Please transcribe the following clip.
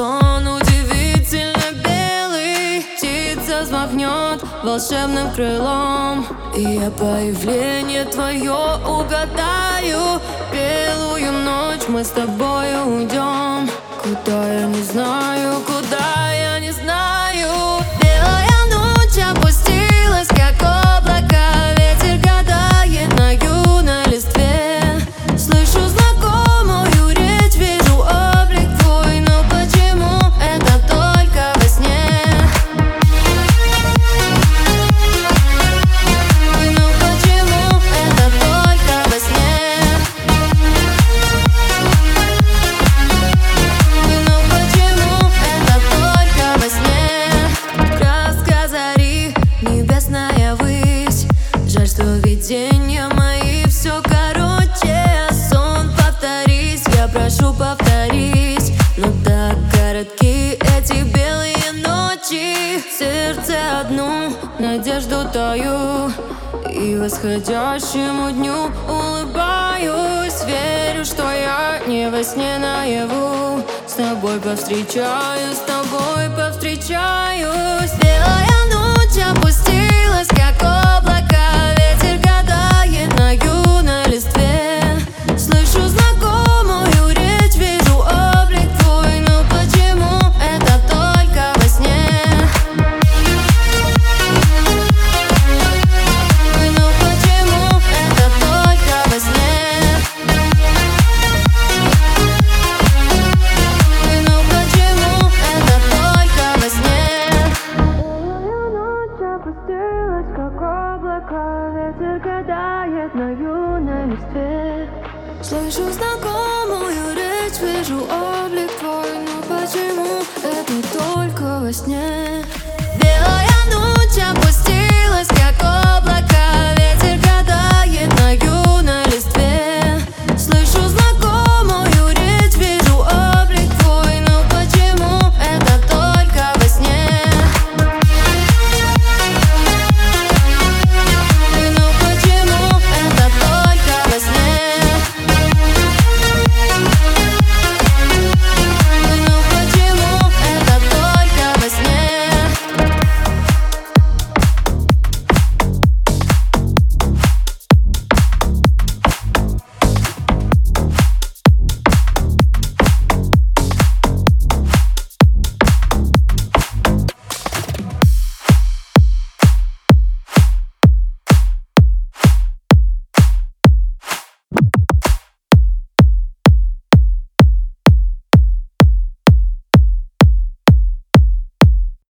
Сон удивительно белый Птица взмахнет волшебным крылом. И я появление твое угадаю Белую ночь мы с тобой уйдем Куда Сердце одну надежду таю. И восходящему дню улыбаюсь Верю, что я не во сне наяву. С тобой повстречаюсь, с тобой повстречаюсь гадает на юном листе Слышу знакомую речь, вижу облик твой Но почему это только во сне? Белая ночь,